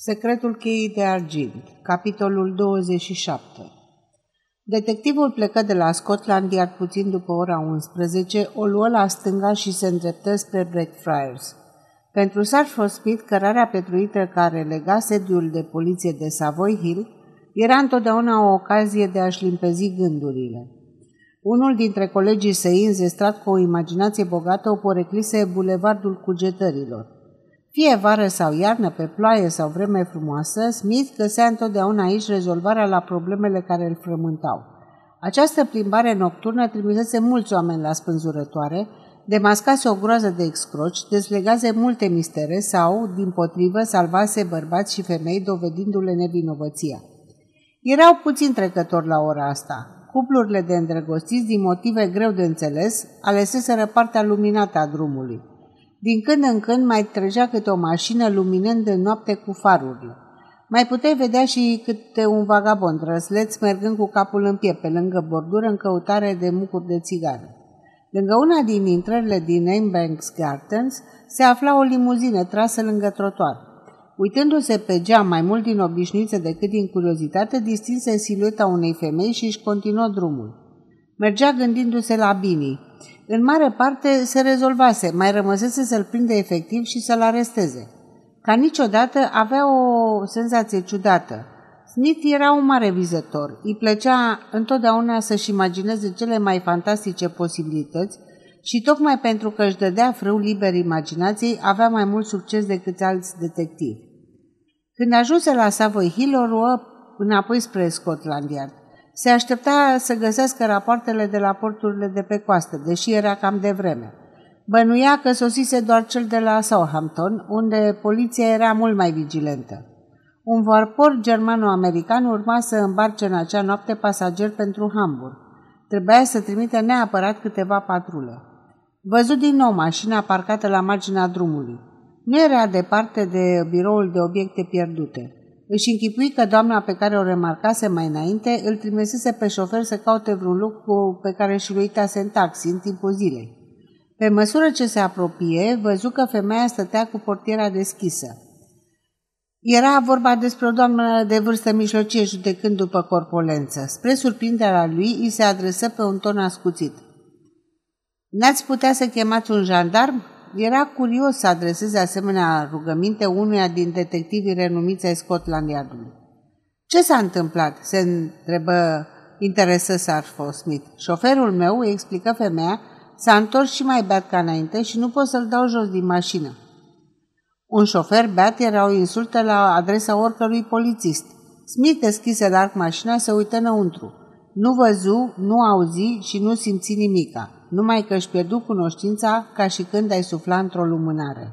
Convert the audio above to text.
Secretul cheii de argint, capitolul 27 Detectivul plecă de la Scotland Yard puțin după ora 11, o luă la stânga și se îndreptă spre Blackfriars. Pentru Sarford Smith, cărarea petruită care lega sediul de poliție de Savoy Hill era întotdeauna o ocazie de a-și limpezi gândurile. Unul dintre colegii săi, înzestrat cu o imaginație bogată, o poreclise bulevardul cugetărilor. Fie vară sau iarnă, pe ploaie sau vreme frumoasă, Smith găsea întotdeauna aici rezolvarea la problemele care îl frământau. Această plimbare nocturnă trimisese mulți oameni la spânzurătoare, demascase o groază de excroci, dezlegase multe mistere sau, din potrivă, salvase bărbați și femei dovedindu-le nevinovăția. Erau puțin trecători la ora asta. Cuplurile de îndrăgostiți, din motive greu de înțeles, aleseseră partea luminată a drumului. Din când în când mai trecea câte o mașină luminând de noapte cu farurile. Mai puteai vedea și câte un vagabond răsleț mergând cu capul în piept pe lângă bordură în căutare de mucuri de țigară. Lângă una din intrările din Ambanks Gardens se afla o limuzină trasă lângă trotuar. Uitându-se pe geam mai mult din obișnuință decât din curiozitate, distinse silueta unei femei și își continuă drumul. Mergea gândindu-se la Bini, în mare parte se rezolvase, mai rămăsese să-l prinde efectiv și să-l aresteze. Ca niciodată avea o senzație ciudată. Smith era un mare vizător. Îi plăcea întotdeauna să-și imagineze cele mai fantastice posibilități și tocmai pentru că își dădea frâu liber imaginației, avea mai mult succes decât alți detectivi. Când ajunse la Savoy Hill, o luă înapoi spre Scotland Yard. Se aștepta să găsească rapoartele de la porturile de pe coastă, deși era cam de vreme. Bănuia că sosise doar cel de la Southampton, unde poliția era mult mai vigilentă. Un vapor germano-american urma să îmbarce în acea noapte pasageri pentru Hamburg. Trebuia să trimită neapărat câteva patrule. Văzut din nou mașina parcată la marginea drumului. Nu era departe de biroul de obiecte pierdute. Își închipui că doamna pe care o remarcase mai înainte îl trimisese pe șofer să caute vreun lucru pe care și-l uitase în taxi în timpul zilei. Pe măsură ce se apropie, văzu că femeia stătea cu portiera deschisă. Era vorba despre o doamnă de vârstă mijlocie judecând după corpolență. Spre surprinderea lui, îi se adresă pe un ton ascuțit. N-ați putea să chemați un jandarm?" Era curios să adreseze asemenea rugăminte unuia din detectivii renumiți ai Scotland Yardului. Ce s-a întâmplat?" se întrebă interesă Sarfo Smith. Șoferul meu, îi explică femeia, s-a întors și mai beat ca înainte și nu pot să-l dau jos din mașină. Un șofer beat era o insultă la adresa oricărui polițist. Smith deschise larg mașina să uită înăuntru. Nu văzu, nu auzi și nu simți nimica numai că își pierdu cunoștința ca și când ai sufla într-o lumânare.